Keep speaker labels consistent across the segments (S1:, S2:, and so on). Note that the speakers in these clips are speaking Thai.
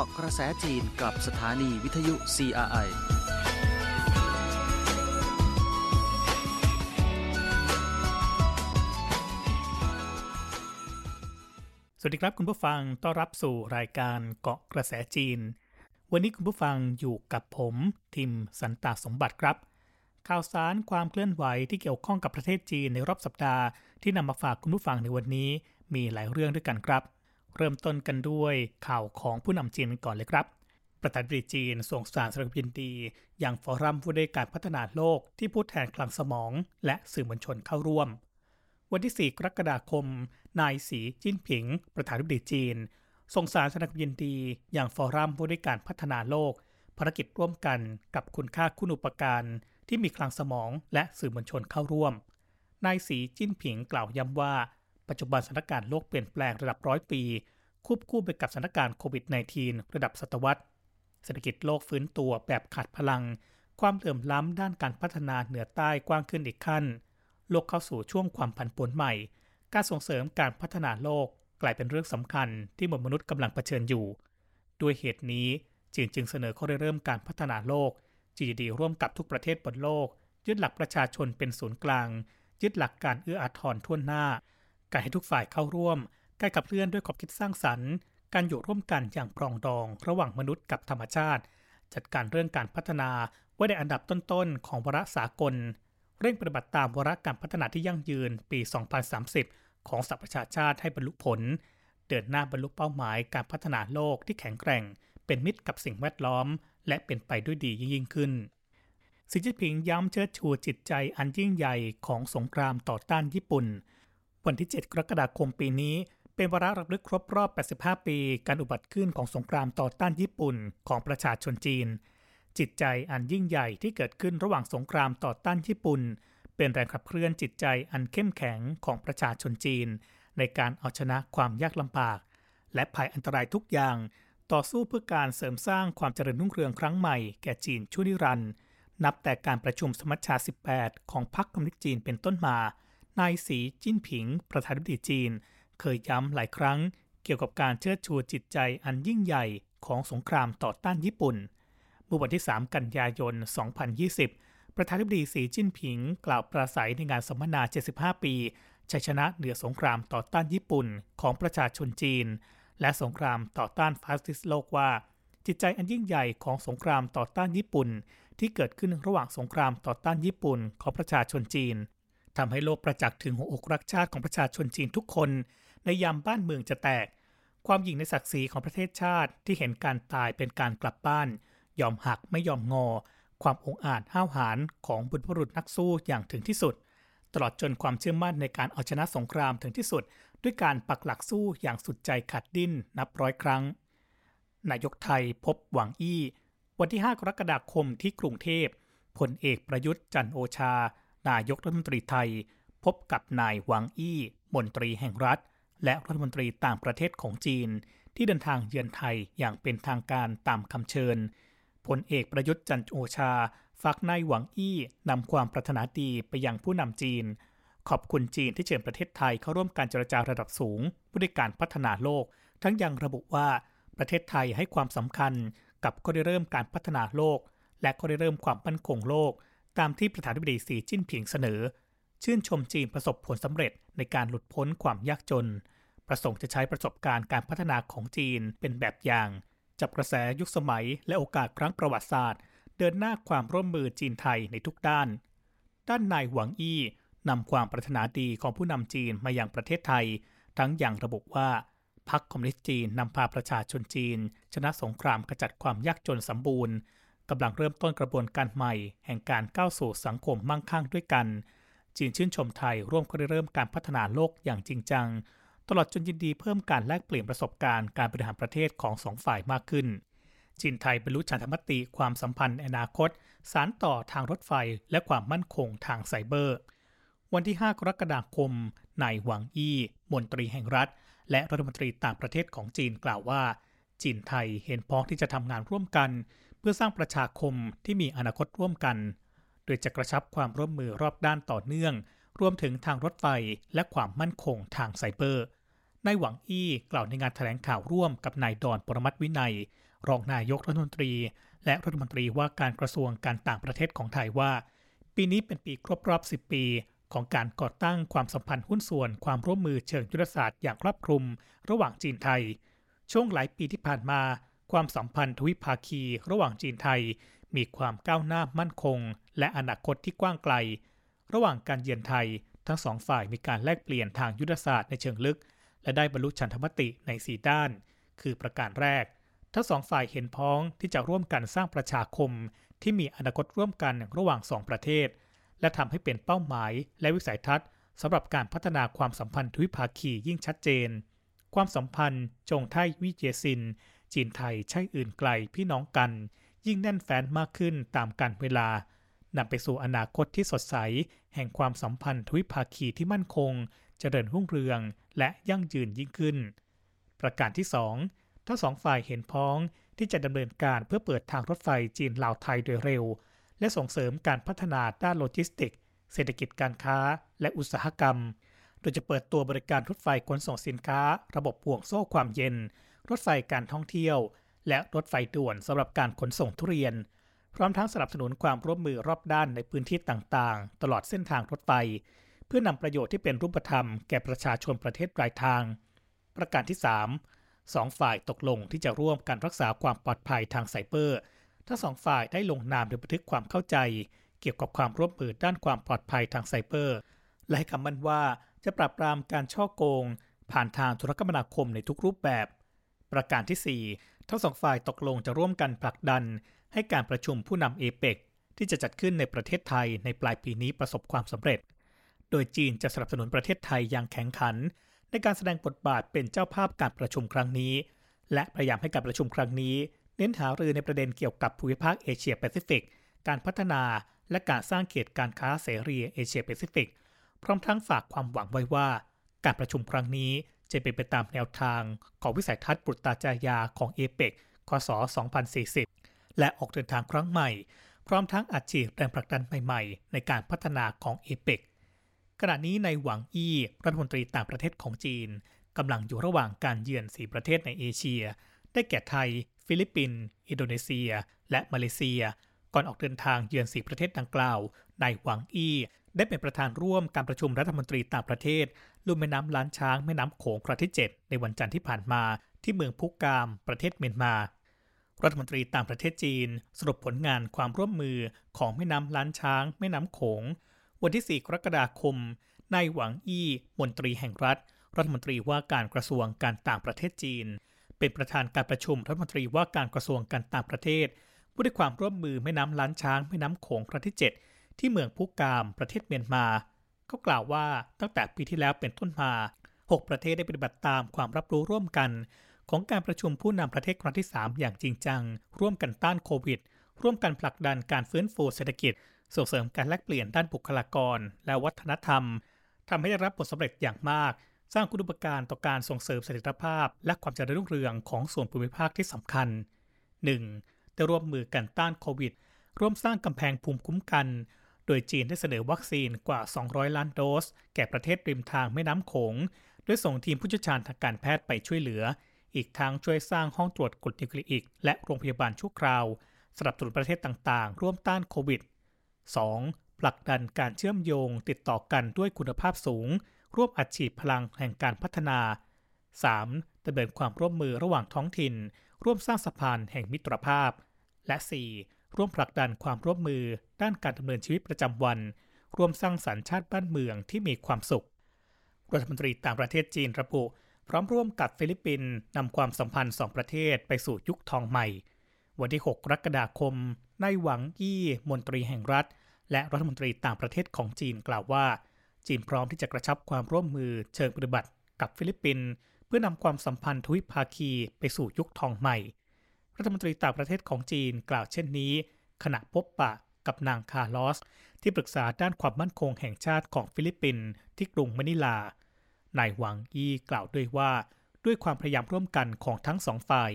S1: าะกระแสจีนกับสถานีวิทยุ CRI
S2: สวัสดีครับคุณผู้ฟังต้อนรับสู่รายการเกาะกระแสจีน วันนี้คุณผู้ฟังอยู่กับผมทิมสันตาสมบัติครับ ข่าวสารความเคลื่อนไหวที่เกี่ยวข้องกับประเทศจีนในรอบสัปดาห์ที่นำมาฝากคุณผู้ฟังในวันนี้มีหลายเรื่องด้วยกันครับ เริ่มต้นกันด้วยข่าวของผู้นำจีนก่อนเลยครับ ประธานาธิบดีจีนส่งสารสดงยินดี อย่างฟอรัมผู้ได้การพัฒนาโลกที่พูดแทนคลังสมอง และสื่อมวลชนเข้าร่วม วันที่ 4 กรกฎาคม นายสีจิ้นผิง ประธานาธิบดีจีน ส่งสารแสดงยินดี อย่างฟอรัมผู้ได้การพัฒนาโลก ภารกิจร่วมกันกับคุณค่าคุณอุปการที่มีคลังสมองและสื่อมวลชนเข้าร่วมนายสีจิ้นผิงกล่าวย้ำว่า ปัจจุบันสถานการณ์โลกเปลี่ยนแปลงระดับร้อยปี ควบคู่ไปกับสถานการณ์โควิด -19 ระดับศตวรรษ เศรษฐกิจโลกฟื้นตัวแบบขาดพลัง ความเหลื่อมล้ำด้านการพัฒนาเหนือใต้กว้างขึ้นอีกขั้น โลกเข้าสู่ช่วงความผันผวนใหม่ การส่งเสริมการพัฒนาโลกกลายเป็นเรื่องสำคัญที่มวลมนุษย์กำลังเผชิญอยู่ ด้วยเหตุนี้จีนจึงเสนอข้อเริ่มการพัฒนาโลก GDP ร่วมกับทุกประเทศบนโลก ยึดหลักประชาชนเป็นศูนย์กลาง ยึดหลักการเอื้ออาทรทั่วหน้า การให้ทุกฝ่ายเข้าร่วม การขับเคลื่อนด้วยขอบคิดสร้างสรรค์ การอยู่ร่วมกันอย่างปรองดอง ระหว่างมนุษย์กับธรรมชาติ จัดการเรื่องการพัฒนาไว้ในอันดับต้นๆ ของวาระสากล เร่งปฏิบัติตามวาระการพัฒนาที่ยั่งยืนปี 2030 ของสหประชาชาติให้บรรลุผล เดินหน้าบรรลุเป้าหมายการพัฒนาโลกที่แข็งแกร่ง เป็นมิตรกับสิ่งแวดล้อม และเป็นไปด้วยดียิ่งขึ้นสีจิ้นผิงย้ำเชิดชูจิตใจอันยิ่งใหญ่ของสงครามต่อต้านญี่ปุ่น วันที่ 7 กรกฎาคมปีนี้ เป็นวาระรำลึกครบรอบ 85 ปี การอุบัติขึ้นของสงครามต่อต้านญี่ปุ่นของประชาชนจีน จิตใจอันยิ่งใหญ่ที่เกิดขึ้นระหว่างสงครามต่อต้านญี่ปุ่น เป็นแรงขับเคลื่อนจิตใจอันเข้มแข็งของประชาชนจีน ในการเอาชนะความยากลำบาก และภัยอันตรายทุกอย่าง ต่อสู้เพื่อการเสริมสร้างความเจริญรุ่งเรืองครั้งใหม่แก่จีนชั่วนิรันดร์นับแต่การประชุมสมัชชา 18 ของพรรคคอมมิวนิสต์จีนเป็นต้นมา นายสีจิ้นผิง ประธานาธิบดีจีน เคยย้ำหลายครั้งเกี่ยวกับการเชิดชูจิตใจอันยิ่งใหญ่ของสงครามต่อต้านญี่ปุ่น เมื่อวันที่ 3 กันยายน 2020 ประธานาธิบดีสีจิ้นผิง กล่าวปราศัยในงานสัมมนา 75 ปีชัยชนะเหนือสงครามต่อต้านญี่ปุ่นของประชาชนจีน และสงครามต่อต้านฟาสซิสต์โลกว่า จิตใจอันยิ่งใหญ่ของสงครามต่อต้านญี่ปุ่น ที่เกิดขึ้นระหว่างสงครามต่อต้านญี่ปุ่นของประชาชนจีน ทำให้โลกประจักษ์ถึงหัวอกรักชาติของประชาชนจีนทุกคน ในยามบ้านเมืองจะแตก ความหยิ่งในศักดิ์ศรีของประเทศชาติที่เห็นการตายเป็นการกลับบ้าน ยอมหักไม่ยอมงอ ความองอาจห้าวหาญของบุตรบุรุษนักสู้อย่างถึงที่สุด ตลอดจนความเชื่อมั่นในการเอาชนะสงครามถึงที่สุด ด้วยการปักหลักสู้อย่างสุดใจขัดดิ้นนับร้อยครั้ง นายกไทยพบหวังอี้ วันที่ 5 กรกฎาคมที่กรุงเทพพลเอกประยุทธ์จันโอชา นายกรัฐมนตรีไทย พบกับนายหวังอี้มนตรีแห่งรัฐ และรัฐมนตรีต่างประเทศของจีน ที่เดินทางเยือนไทยอย่างเป็นทางการตามคำเชิญพลเอกประยุทธ์จันโอชาฝากนายหวังอี้นำความปรารถนาดีไปยังผู้นำจีน ขอบคุณจีนที่เชิญประเทศไทยเข้าร่วมการเจรจาระดับสูงเพื่อการพัฒนาโลก ทั้งยังระบุว่าประเทศไทยให้ความสำคัญกับข้อได้เริ่มการพัฒนาโลก และข้อได้เริ่มความมั่นคงโลก ตามที่ประธานาธิบดีสีจิ้นผิงเสนอ ชื่นชมจีนประสบผลสำเร็จในการหลุดพ้นความยากจน ประสงค์จะใช้ประสบการณ์การพัฒนาของจีนเป็นแบบอย่าง จับกระแสยุคสมัยและโอกาสครั้งประวัติศาสตร์ เดินหน้าความร่วมมือจีนไทยในทุกด้าน ด้านนายหวังอี้นำความปรารถนาดีของผู้นำจีนมาอย่างประเทศไทย ทั้งอย่างระบุว่าพรรคคอมมิวนิสต์จีนนำพาประชาชนจีน ชนะสงครามกระจัดความยากจนสมบูรณ์ กำลังเริ่มต้นกระบวนการใหม่ แห่งการก้าวสู่สังคมมั่งคั่งด้วยกัน จีนชื่นชมไทยร่วมก็ได้เริ่มการพัฒนาโลกอย่างจริงจัง ตลอดจนยินดีเพิ่มการแลกเปลี่ยนประสบการณ์การบริหารประเทศของสองฝ่ายมากขึ้น จีนไทยบรรลุฉันทมติความสัมพันธ์อนาคต สารต่อทางรถไฟและความมั่นคงทางไซเบอร์ วันที่ 5 กรกฎาคมนายหวังอี้มนตรีแห่งรัฐ และรัฐมนตรีต่างประเทศของจีนกล่าวว่าจีนไทยเห็นพ้องที่จะทำงานร่วมกัน เพื่อสร้างประชาคมที่มีอนาคตร่วมกัน โดยจะกระชับความร่วมมือรอบด้านต่อเนื่อง รวมถึงทางรถไฟและความมั่นคงทางไซเบอร์ นายหวังอี้กล่าวในงานแถลงข่าวร่วมกับนายดอนปรมัตวินัย รองนายกรัฐมนตรี และรัฐมนตรีว่าการกระทรวงการต่างประเทศของไทยว่า ปีนี้เป็นปีครบรอบ 10 ปีของการก่อตั้งความสัมพันธ์หุ้นส่วนความร่วมมือเชิงยุทธศาสตร์อย่างครอบคลุม ระหว่างจีนไทย ช่วงหลายปีที่ผ่านมา ความสัมพันธ์ทวิภาคีระหว่างจีนไทย มีความก้าวหน้ามั่นคง และอนาคตที่กว้างไกล ระหว่างการเยือนไทย ทั้งสองฝ่ายมีการแลกเปลี่ยนทางยุทธศาสตร์ในเชิงลึก และได้บรรลุฉันทมติในสีด้าน คือประการแรก ทั้งสองฝ่ายเห็นพ้องที่จะร่วมกันสร้างประชาคม ที่มีอนาคตร่วมกันระหว่างสองประเทศ และทำให้เป็นเป้าหมายและวิสัยทัศน์สำหรับการพัฒนาความสัมพันธ์ทวิภาคียิ่งชัดเจน ความสัมพันธ์中泰一家亲 จีนไทยใช่อื่นไกลพี่น้องกัน ยิ่งแน่นแฟ้นมากขึ้นตามกาลเวลานำไปสู่อนาคตที่สดใส แห่งความสัมพันธ์ทวิภาคีที่มั่นคง เจริญรุ่งเรือง และยั่งยืนยิ่งขึ้น ประการที่ 2 ทั้งสองฝ่ายเห็นพ้องที่จะดำเนินการเพื่อเปิดทางรถไฟจีนลาวไทยโดยเร็ว และส่งเสริมการพัฒนาด้านโลจิสติกส์ เศรษฐกิจการค้า และอุตสาหกรรม โดยจะเปิดตัวบริการรถไฟขนส่งสินค้า ระบบห่วงโซ่ความเย็น รถไฟการท่องเที่ยว และรถไฟด่วนสำหรับการขนส่งทุเรียน พร้อมทั้งสนับสนุนความร่วมมือรอบด้านในพื้นที่ต่างๆ ตลอดเส้นทางรถไฟ เพื่อนำประโยชน์ที่เป็นรูปธรรมแก่ประชาชนประเทศปลายทาง ประการที่ 3 สองฝ่ายตกลงที่จะร่วมกันรักษาความปลอดภัยทางไซเบอร์ทั้งสองฝ่ายได้ลงนามในบันทึกความเข้าใจ เกี่ยวกับความร่วมมือด้านความปลอดภัยทางไซเบอร์ และให้คำมั่นว่าจะปราบปรามการช่อโกง ผ่านทางธุรกรรมนาคมในทุกรูปแบบ ประการที่ 4 ทั้งสองฝ่ายตกลงจะร่วมกันผลักดัน ให้การประชุมผู้นำเอเปกที่จะจัดขึ้นในประเทศไทยในปลายปีนี้ประสบความสำเร็จ โดยจีนจะสนับสนุนประเทศไทยอย่างแข็งขัน ในการแสดงบทบาทเป็นเจ้าภาพการประชุมครั้งนี้ และพยายามให้การประชุมครั้งนี้ เน้นหารือในประเด็นเกี่ยวกับภูมิภาคเอเชียแปซิฟิก การพัฒนาและการสร้างเขตการค้าเสรีเอเชียแปซิฟิก พร้อมทั้งฝากความหวังไว้ว่า การประชุมครั้งนี้ จะเป็นไปตามแนวทางของวิสัยทัศน์ปุตตาจายาของเอเปกคศ 2040 และออกเดินทางครั้งใหม่ พร้อมทั้งอัดฉีดแรงผลักดันใหม่ๆ ในการพัฒนาของเอเปกขณะนี้ในหวังอี้รัฐมนตรีต่างประเทศของจีนกำลังอยู่ระหว่างการเยือนสี่ประเทศในเอเชีย ได้แก่ไทย ฟิลิปปินส์อินโดนีเซีย และมาเลเซีย ก่อนออกเดินทางเยือนสี่ประเทศดังกล่าวนายหวังอี้ได้เป็นประธานร่วมการประชุมรัฐมนตรีต่างประเทศ ลุ่มแม่น้ำล้านช้างแม่น้ำโขงครั้งที่ 7 ในวันจันทร์ที่ผ่านมาที่เมืองพุกาม ประเทศเมียนมา รัฐมนตรีต่างประเทศจีน สรุปผลงานความร่วมมือของแม่น้ำล้านช้าง แม่น้ำโขง วันที่ 4 กรกฎาคมในหวังอี้มนตรีแห่งรัฐ รัฐมนตรีว่าการกระทรวงการต่างประเทศจีน เป็นประธานการประชุมรัฐมนตรีว่าการกระทรวงการต่างประเทศผู้ด้วยความร่วมมือแม่น้ำล้านช้างแม่น้ำโขงครั้งที่ 7 ที่เมืองพุกามประเทศเมียนมา เขากล่าวว่าตั้งแต่ปีที่แล้วเป็นต้นมา 6 ประเทศได้ปฏิบัติตามความรับรู้ร่วมกัน ของการประชุมผู้นำประเทศครั้งที่ 3 อย่างจริงจัง ร่วมกันต้านโควิด ร่วมกันผลักดันการฟื้นฟูเศรษฐกิจ ส่งเสริมการแลกเปลี่ยนด้านบุคลากร และวัฒนธรรมทำให้ได้รับผลสำเร็จอย่างมาก สร้างคุณูปการต่อการส่งเสริมเสถียรภาพ และความเจริญรุ่งเรืองของส่วนภูมิภาคที่สำคัญ 1. ได้ร่วมมือกันต้านโควิด ร่วมสร้างกำแพงภูมิคุ้มกัน โดยจีนได้เสนอวัคซีนกว่า 200 ล้านโดส แก่ประเทศริมทางแม่น้ำโขง โดยส่งทีมผู้เชี่ยวชาญทางการแพทย์ไปช่วยเหลือ อีกทั้งช่วยสร้างห้องตรวจกรดนิวคลีอิก และโรงพยาบาลชั่วคราวสำหรับสนุนประเทศต่างๆ ร่วมต้านโควิด 2. ผลักดันการเชื่อมโยงติดต่อกันด้วยคุณภาพสูง ร่วมอัดฉีดพลังแห่งการพัฒนา 3. ดำเนินความร่วมมือระหว่างท้องถิ่น ร่วมสร้างสะพานแห่งมิตรภาพ และ 4. ร่วมผลักดันความร่วมมือด้านการดำเนินชีวิตประจำวัน ร่วมสร้างสรรค์ชาติบ้านเมืองที่มีความสุข รัฐมนตรีต่างประเทศจีนระบุ พร้อมร่วมกับฟิลิปปินส์นำความสัมพันธ์สองประเทศไปสู่ยุคทองใหม่ วันที่ 6 กรกฎาคมนายหวังอี้มนตรีแห่งรัฐ และรัฐมนตรีต่างประเทศของจีนกล่าวว่า จีนพร้อมที่จะกระชับความร่วมมือเชิงปฏิบัติกับฟิลิปปินส์เพื่อนำความสัมพันธ์ทวิภาคีไปสู่ยุคทองใหม่ รัฐมนตรีต่างประเทศของจีนกล่าวเช่นนี้ ขณะพบปะกับนางคาร์ลอส ที่ปรึกษาด้านความมั่นคงแห่งชาติของฟิลิปปินส์ที่กรุงมะนิลา นายหวังอี้กล่าวด้วยว่า ด้วยความพยายามร่วมกันของทั้งสองฝ่าย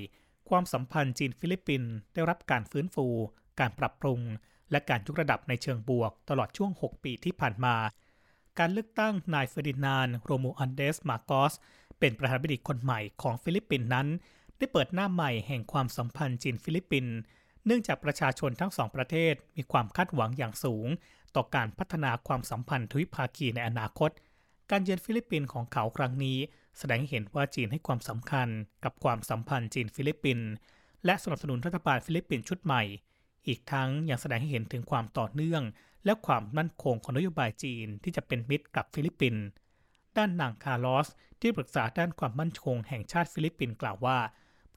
S2: ความสัมพันธ์จีนฟิลิปปินส์ได้รับการฟื้นฟู การปรับปรุง และการยกระดับในเชิงบวกตลอดช่วง 6 ปีที่ผ่านมา การเลือกตั้งนายเฟอร์ดินานด์ โรมูอัลเดซ มาร์กอสเป็นประธานาธิบดีคนใหม่ของฟิลิปปินส์นั้น ได้เปิดหน้าใหม่แห่งความสัมพันธ์จีนฟิลิปปินส์เนื่องจากประชาชนทั้งสองประเทศมีความคาดหวังอย่างสูง ต่อการพัฒนาความสัมพันธ์ทวิภาคีในอนาคต การเยือนฟิลิปปินส์ของเขาครั้งนี้ แสดงให้เห็นว่าจีนให้ความสำคัญกับความสัมพันธ์จีนฟิลิปปินส์และสนับสนุนรัฐบาลฟิลิปปินส์ชุดใหม่ อีกทั้งยังแสดงให้เห็นถึงความต่อเนื่อง และความมั่นคงของนโยบายจีนที่จะเป็นมิตรกับฟิลิปปินส์ด้านนางคาร์ลอส ที่ปรึกษาด้านความมั่นคงแห่งชาติฟิลิปปินส์กล่าวว่า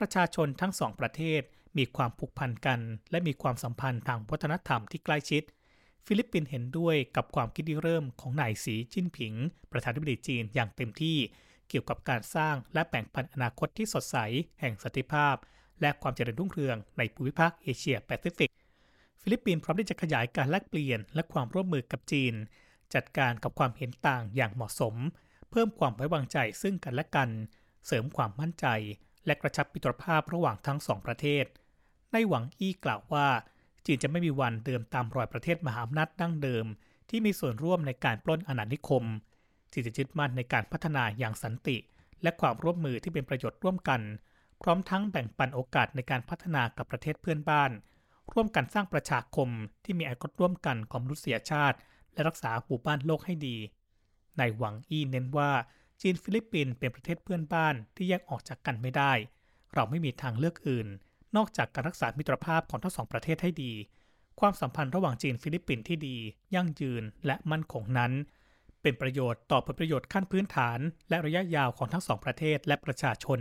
S2: ประชาชนทั้งสองประเทศมีความผูกพันกัน และมีความสัมพันธ์ทางวัฒนธรรมที่ใกล้ชิด ฟิลิปปินส์เห็นด้วยกับความคิดริเริ่มของนายสีจิ้นผิง ประธานาธิบดีจีนอย่างเต็มที่ เกี่ยวกับการสร้างและแบ่งปันอนาคตที่สดใส แห่งสันติภาพ และความเจริญรุ่งเรืองในภูมิภาคเอเชียแปซิฟิก ฟิลิปปินส์พร้อมที่จะขยายการแลกเปลี่ยนและความร่วมมือกับจีน จัดการกับความเห็นต่างอย่างเหมาะสม เพิ่มความไว้วางใจซึ่งกันและกัน เสริมความมั่นใจ และกระชับมิตรภาพระหว่างทั้งสองประเทศ ในหวังอี้กล่าวว่า จีนจะไม่มีวันเดิมตามรอยประเทศมหาอำนาจดั้งเดิม ที่มีส่วนร่วมในการปล้นอาณานิคม จีนจะยึดมั่นในการพัฒนาอย่างสันติ และความร่วมมือที่เป็นประโยชน์ร่วมกัน พร้อมทั้งแบ่งปันโอกาสในการพัฒนากับประเทศเพื่อนบ้าน ร่วมกันสร้างประชาคมที่มีอนาคตร่วมกันของมนุษยชาติ และรักษาหมู่บ้านโลกให้ดี นายหวังอี้เน้นว่า จีนฟิลิปปินส์เป็นประเทศเพื่อนบ้านที่แยกออกจากกันไม่ได้ เราไม่มีทางเลือกอื่น นอกจากการรักษามิตรภาพของทั้งสองประเทศให้ดี ความสัมพันธ์ระหว่างจีนฟิลิปปินส์ที่ดี ยั่งยืนและมั่นคงนั้น เป็นประโยชน์ต่อผลประโยชน์ขั้นพื้นฐาน และระยะยาวของทั้งสองประเทศและประชาชน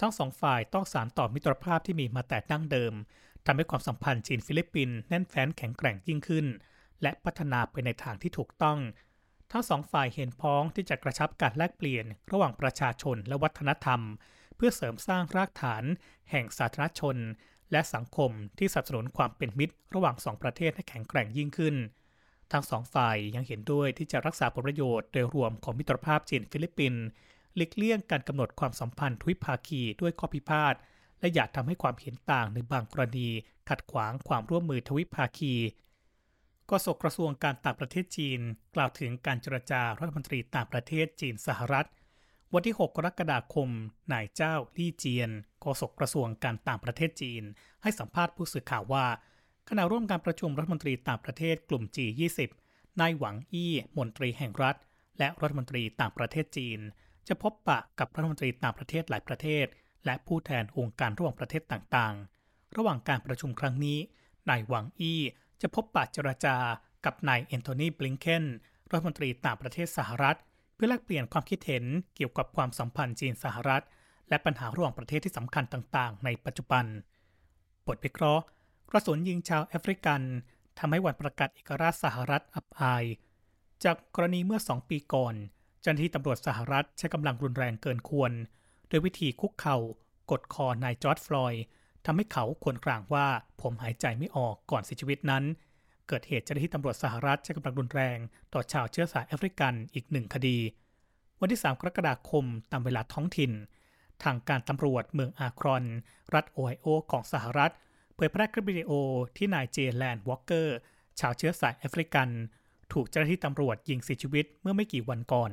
S2: ทั้งสองฝ่ายต้องสานต่อมิตรภาพที่มีมาแต่ดั้งเดิมทำให้ความสัมพันธ์จีนฟิลิปปินส์แน่นแฟ้นแข็งแกร่งยิ่งขึ้น และพัฒนาไปในทางที่ถูกต้อง ทั้งสองฝ่ายเห็นพ้องที่จะกระชับการแลกเปลี่ยนระหว่างประชาชนและวัฒนธรรม เพื่อเสริมสร้างรากฐาน แห่งสาธารณชน และสังคมที่สนับสนุนความเป็นมิตร ระหว่างสองประเทศให้แข็งแกร่งยิ่งขึ้น ทั้งสองฝ่ายยังเห็นด้วยที่จะรักษาผลประโยชน์โดยรวมของมิตรภาพจีนฟิลิปปินส์หลีกเลี่ยงการกำหนดความสัมพันธ์ทวิภาคีด้วยข้อพิพาทและอย่าทำให้ความเห็นต่างในบางกรณี ขัดขวางความร่วมมือทวิภาคี กสกระทรวงการต่างประเทศจีน กล่าวถึงการเจรจารัฐมนตรีต่างประเทศจีนสหรัฐ วันที่ 6 กรกฎาคม นายเจ้าลี่เจียนโฆษกกระทรวงการต่างประเทศจีน ให้สัมภาษณ์ผู้สื่อข่าวว่า ขณะร่วมการประชุมรัฐมนตรีต่างประเทศกลุ่ม G20 นายหวังอี้มนตรีแห่งรัฐ และรัฐมนตรีต่างประเทศจีน จะพบปะกับรัฐมนตรีต่างประเทศหลายประเทศ และผู้แทนองค์การระหว่างประเทศต่างๆ ระหว่างการประชุมครั้งนี้นายหวังอี้ จะพบปะเจรจากับนายแอนโทนีบลิงเคนรัฐมนตรีต่างประเทศสหรัฐ เพื่อแลกเปลี่ยนความคิดเห็นเกี่ยวกับความสัมพันธ์จีนสหรัฐ และปัญหาระหว่างประเทศที่สำคัญต่างๆ ในปัจจุบัน บทวิเคราะห์กระสุนยิงชาวแอฟริกันทำให้วันประกาศเอกราชสหรัฐอับอาย จากกรณีเมื่อสองปีก่อน เจ้าหน้าที่ตำรวจสหรัฐใช้กำลังรุนแรงเกินควร โดยวิธีคุกเขา่ากดคอนายจอร์ดฟลอยด์ ทำให้เขาครวญครางว่าผมหายใจไม่ออกก่อนเสียชีวิตนั้น เกิดเหตุเจ้าหน้าที่ตำรวจสหรัฐใช้กำลังรุนแรง ต่อชาวเชื้อสายแอฟริกันอีกหนึ่งคดี วันที่ 3 กรกฎาคมตามเวลาท้องถิ่น ทางการตำรวจเมืองอาครอน รัฐโอไฮโอของสหรัฐเผยแพร่คลิปวิดีโอที่นายเจแลนด์วอล์กเกอร์ชาวเชื้อสายแอฟริกัน ถูกเจ้าหน้าที่ตำรวจยิงเสียชีวิตเมื่อไม่กี่วันก่อน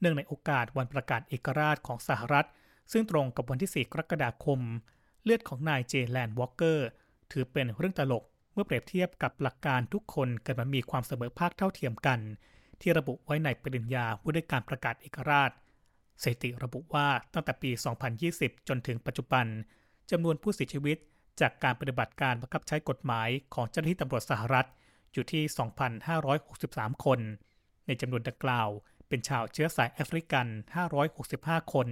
S2: เนื่องในโอกาสวันประกาศเอกราชของสหรัฐ ซึ่งตรงกับวันที่ 4 กรกฎาคม เลือดของนายเจแลนด์ วอล์กเกอร์ถือเป็นเรื่องตลกเมื่อเปรียบเทียบกับหลักการทุกคนเกิดมามีความเสมอภาคเท่าเทียมกัน ที่ระบุไว้ในปฏิญญาว่าด้วยการประกาศเอกราชสถิติระบุว่าตั้งแต่ปี 2020 จนถึงปัจจุบันจำนวนผู้เสียชีวิตจากการปฏิบัติการบังคับใช้กฎหมายของเจ้าหน้าที่ตำรวจสหรัฐอยู่ที่ 2,563 คน ในจำนวนดังกล่าว เป็นชาวเชื้อสายแอฟริกัน 565 คน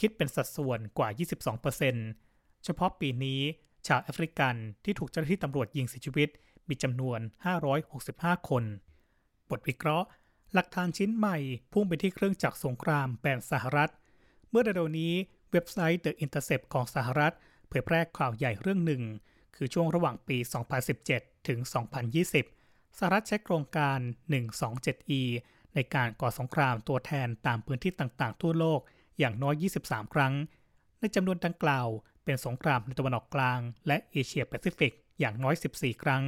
S2: คิดเป็นสัดส่วนกว่า 22%เเฉพาะปีนี้ชาวแอฟริกันที่ถูกเจ้าหน้าที่ตำรวจยิงเสียชีวิตมีจำนวน 565 คน บทวิเคราะห์ หลักฐานชิ้นใหม่พุ่งไปที่เครื่องจักรสงครามแบนสหรัฐ เมื่อเร็วนี้เว็บไซต์ The Intercept ของสหรัฐ เผยแพร่ข่าวใหญ่เรื่องหนึ่ง คือช่วงระหว่างปี 2017 ถึง 2020 สหรัฐใช้โครงการ 127E ในการก่อสงครามตัวแทนตามพื้นที่ต่างๆ ทั่วโลกอย่างน้อย 23 ครั้ง ในจำนวนดังกล่าว เป็นสงครามในตะวันออกกลาง และเอเชียแปซิฟิกอย่างน้อย 14 ครั้ง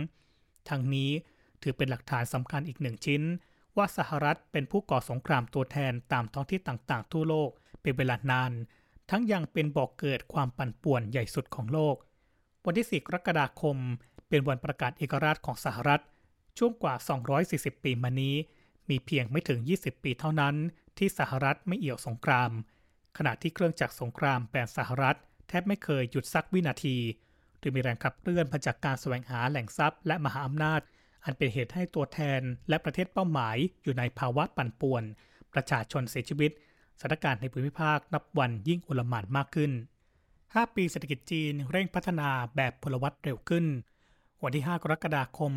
S2: ทั้งนี้ถือเป็นหลักฐานสำคัญอีกหนึ่งชิ้น ว่าสหรัฐเป็นผู้ก่อสงครามตัวแทนตามท้องที่ต่างๆ ทั่วโลกเป็นเวลานาน ทั้งยังเป็นบอกเกิดความปั่นป่วนใหญ่สุดของโลก วันที่ 4 กรกฎาคม เป็นวันประกาศเอกราชของสหรัฐ ช่วงกว่า 240 ปีมานี้ มีเพียงไม่ถึง 20 ปีเท่านั้น ที่สหรัฐไม่เอี่ยวสงคราม ขณะที่เครื่องจักรสงครามแปนสหรัฐ ทบไม่เคยหยุดสักวินาทีโดยมีแรงขับเคลื่อนมาจากการแสวงหาแหล่งทรัพย์และมหาอำนาจ อันเป็นเหตุให้ตัวแทนและประเทศเป้าหมายอยู่ในภาวะปั่นป่วน ประชาชนเสียชีวิตสถานการณ์ในภูมิภาคนับวันยิ่งอุลหม่านมากขึ้น 5 ปีเศรษฐกิจจีนเร่งพัฒนาแบบพลวัตเร็วขึ้น วันที่ 5 กรกฎาคม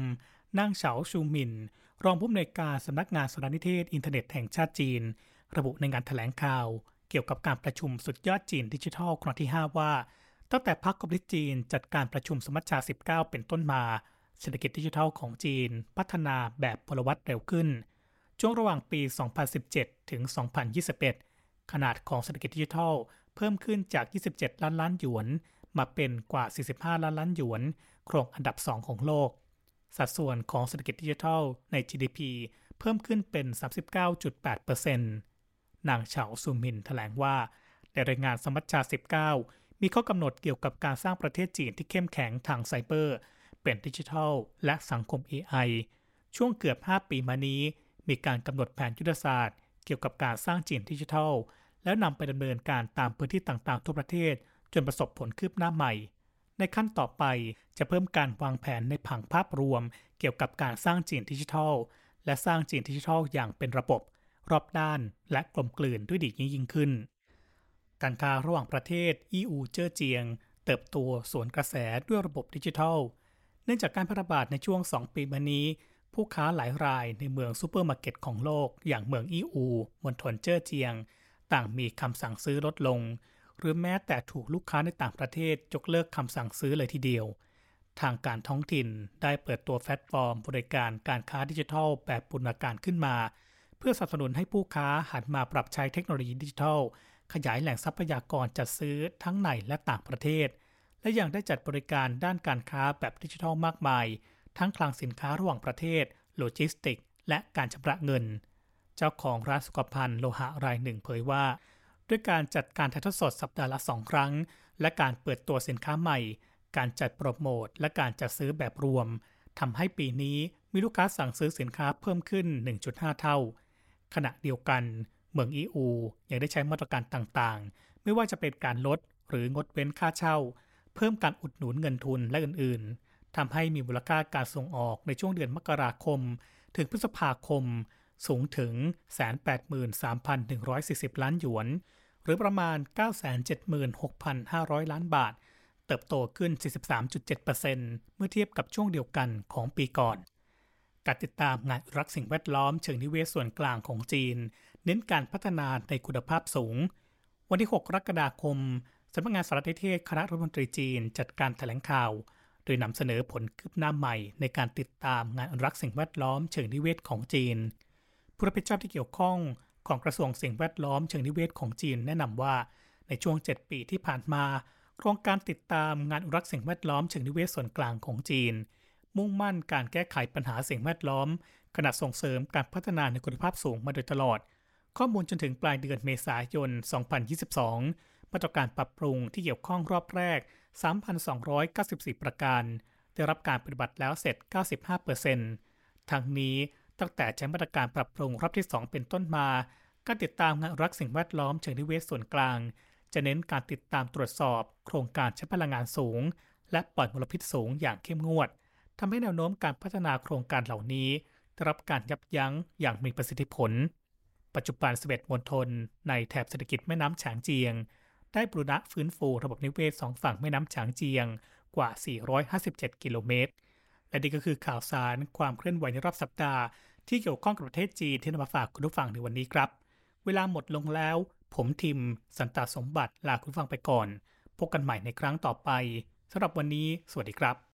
S2: นั่งเฉาชูหมิน รองผู้อำนวยการสำนักงานสารนิเทศอินเทอร์เน็ตแห่งชาติจีน ระบุในงานถแถลงข่าว กี่ยวกับการประชุมสุดยอดจีนดิจิทัลครั้งที่ 5 ว่า ตั้งแต่พรรคคอมมิวนิสต์จีนจัดการประชุมสมัชชา 19 เป็นต้นมาเศรษฐกิจดิจิทัลของจีน พัฒนาแบบพลวัตเร็วขึ้น ช่วงระหว่างปี 2017 ถึง 2021 ขนาดของเศรษฐกิจดิจิทัล เพิ่มขึ้นจาก 27 ล้านล้านหยวน มาเป็นกว่า 45 ล้านล้านหยวน ครองอันดับ 2 ของโลก สัดส่วนของเศรษฐกิจดิจิทัลใน GDP เพิ่มขึ้นเป็น 39.8% นางเฉาซูมินแถลงว่า ในรายงานสมัชชา 19 มีข้อกำหนดเกี่ยวกับการสร้างประเทศจีนที่เข้มแข็งทางไซเบอร์ เป็นดิจิทัล และสังคม AI ช่วงเกือบ 5 ปีมานี้ มีการกำหนดแผนยุทธศาสตร์ เกี่ยวกับการสร้างจีนดิจิทัล แล้วนำไปดำเนินการตามพื้นที่ต่างๆ ทั่วประเทศ จนประสบผลคืบหน้าใหม่ ในขั้นต่อไปจะเพิ่มการวางแผนในผังภาพรวม เกี่ยวกับการสร้างจีนดิจิทัล และสร้างจีนดิจิทัลอย่างเป็นระบบ รอบด้านและกลมกลืนด้วยดียิ่งขึ้น การค้าระหว่างประเทศ อี้อู เจ้อเจียง เติบโตสวนกระแสด้วยระบบดิจิทัล เนื่องจากการแพร่ระบาดในช่วง 2 ปีมานี้ ผู้ค้าหลายรายในเมืองซูเปอร์มาร์เก็ตของโลก อย่างเมืองอี้อูมณฑลเจ้อเจียง ต่างมีคำสั่งซื้อลดลง หรือแม้แต่ถูกลูกค้าในต่างประเทศยกเลิกคำสั่งซื้อเลยทีเดียวทางการท้องถิ่นได้เปิดตัวแพลตฟอร์มบริการการค้าดิจิทัลแบบบูรณาการขึ้นมา เพื่อสนับสนุนให้ผู้ค้าหันมาปรับใช้เทคโนโลยีดิจิทัล ขยายแหล่งทรัพยากรจัดซื้อทั้งในและต่างประเทศ และยังได้จัดบริการด้านการค้าแบบดิจิทัลมากมาย ทั้งคลังสินค้าระหว่างประเทศ โลจิสติก และการชำระเงิน เจ้าของร้านสุขภัณฑ์โลหะรายหนึ่งเผยว่า ด้วยการจัดการถ่ายทอดสดสัปดาห์ละสองครั้ง และการเปิดตัวสินค้าใหม่ การจัดโปรโมทและการจัดซื้อแบบรวมทำให้ปีนี้มีลูกค้าสั่งซื้อสินค้าเพิ่มขึ้น 1.5 เท่า ขณะเดียวกัน เมืองอีอูยังได้ใช้มาตรการต่างๆ ไม่ว่าจะเป็นการลดหรืองดเว้นค่าเช่า เพิ่มการอุดหนุนเงินทุนและอื่นๆทำให้มีมูลค่าการส่งออกในช่วงเดือนมกราคม ถึงพฤษภาคม สูงถึง 183,140 ล้านหยวน หรือประมาณ 976,500 ล้านบาท เติบโตขึ้น 43.7%เมื่อเทียบกับช่วงเดียวกันของปีก่อน การติดตามงานรักสิ่งแวดล้อมเชิงนิเวศส่วนกลางของจีน เน้นการพัฒนาในคุณภาพสูง วันที่ 6 กรกฎาคมสำนักงานสารนิเทศคณะรัฐมนตรีจีนจัดการแถลงข่าว โดยนำเสนอผลคืบหน้าใหม่ในการติดตามงานอนุรักสิ่งแวดล้อมเชิงนิเวศของจีน ผู้รับผิดชอบที่เกี่ยวข้องของกระทรวงสิ่งแวดล้อมเชิงนิเวศของจีนแนะนำว่าในช่วง 7 ปีที่ผ่านมาโครงการติดตามงานอนุรักสิ่งแวดล้อมเชิงนิเวศส่วนกลางของจีน มุ่งมั่นการแก้ไขปัญหาสิ่งแวดล้อม ขณะส่งเสริมการพัฒนาในคุณภาพสูงมาโดยตลอด ข้อมูลจนถึงปลายเดือนเมษายน 2022 มาตรการปรับปรุงที่เกี่ยวข้องรอบแรก 3,294 ประการ ได้รับการปฏิบัติแล้วเสร็จ 95%ทั้งนี้ตั้งแต่ใช้มาตรการปรับปรุงรอบที่ 2 เป็นต้นมา การติดตามงานรักสิ่งแวดล้อมเชิงนิเวศส่วนกลาง จะเน้นการติดตามตรวจสอบ โครงการใช้พลังงานสูง และปล่อยมลพิษสูงอย่างเข้มงวด ทำให้แนวโน้มการพัฒนาโครงการเหล่านี้ได้รับการยับยั้งอย่างมีประสิทธิผล ปัจจุบัน11มณฑลในแถบเศรษฐกิจแม่น้ำฉางเจียง ได้ปรุณะฟื้นฟูระบบนิเวศสองฝั่งแม่น้ำฉางเจียงกว่า 457 กิโลเมตร และนี่ก็คือข่าวสารความเคลื่อนไหวในรอบสัปดาห์ที่เกี่ยวข้องกับประเทศจีนที่นำมาฝากคุณผู้ฟังในวันนี้ครับ เวลาหมดลงแล้ว ผมทิม สันตาสมบัติลาคุณฟังไปก่อน พบกันใหม่ในครั้งต่อไปสำหรับวันนี้ สวัสดีครับ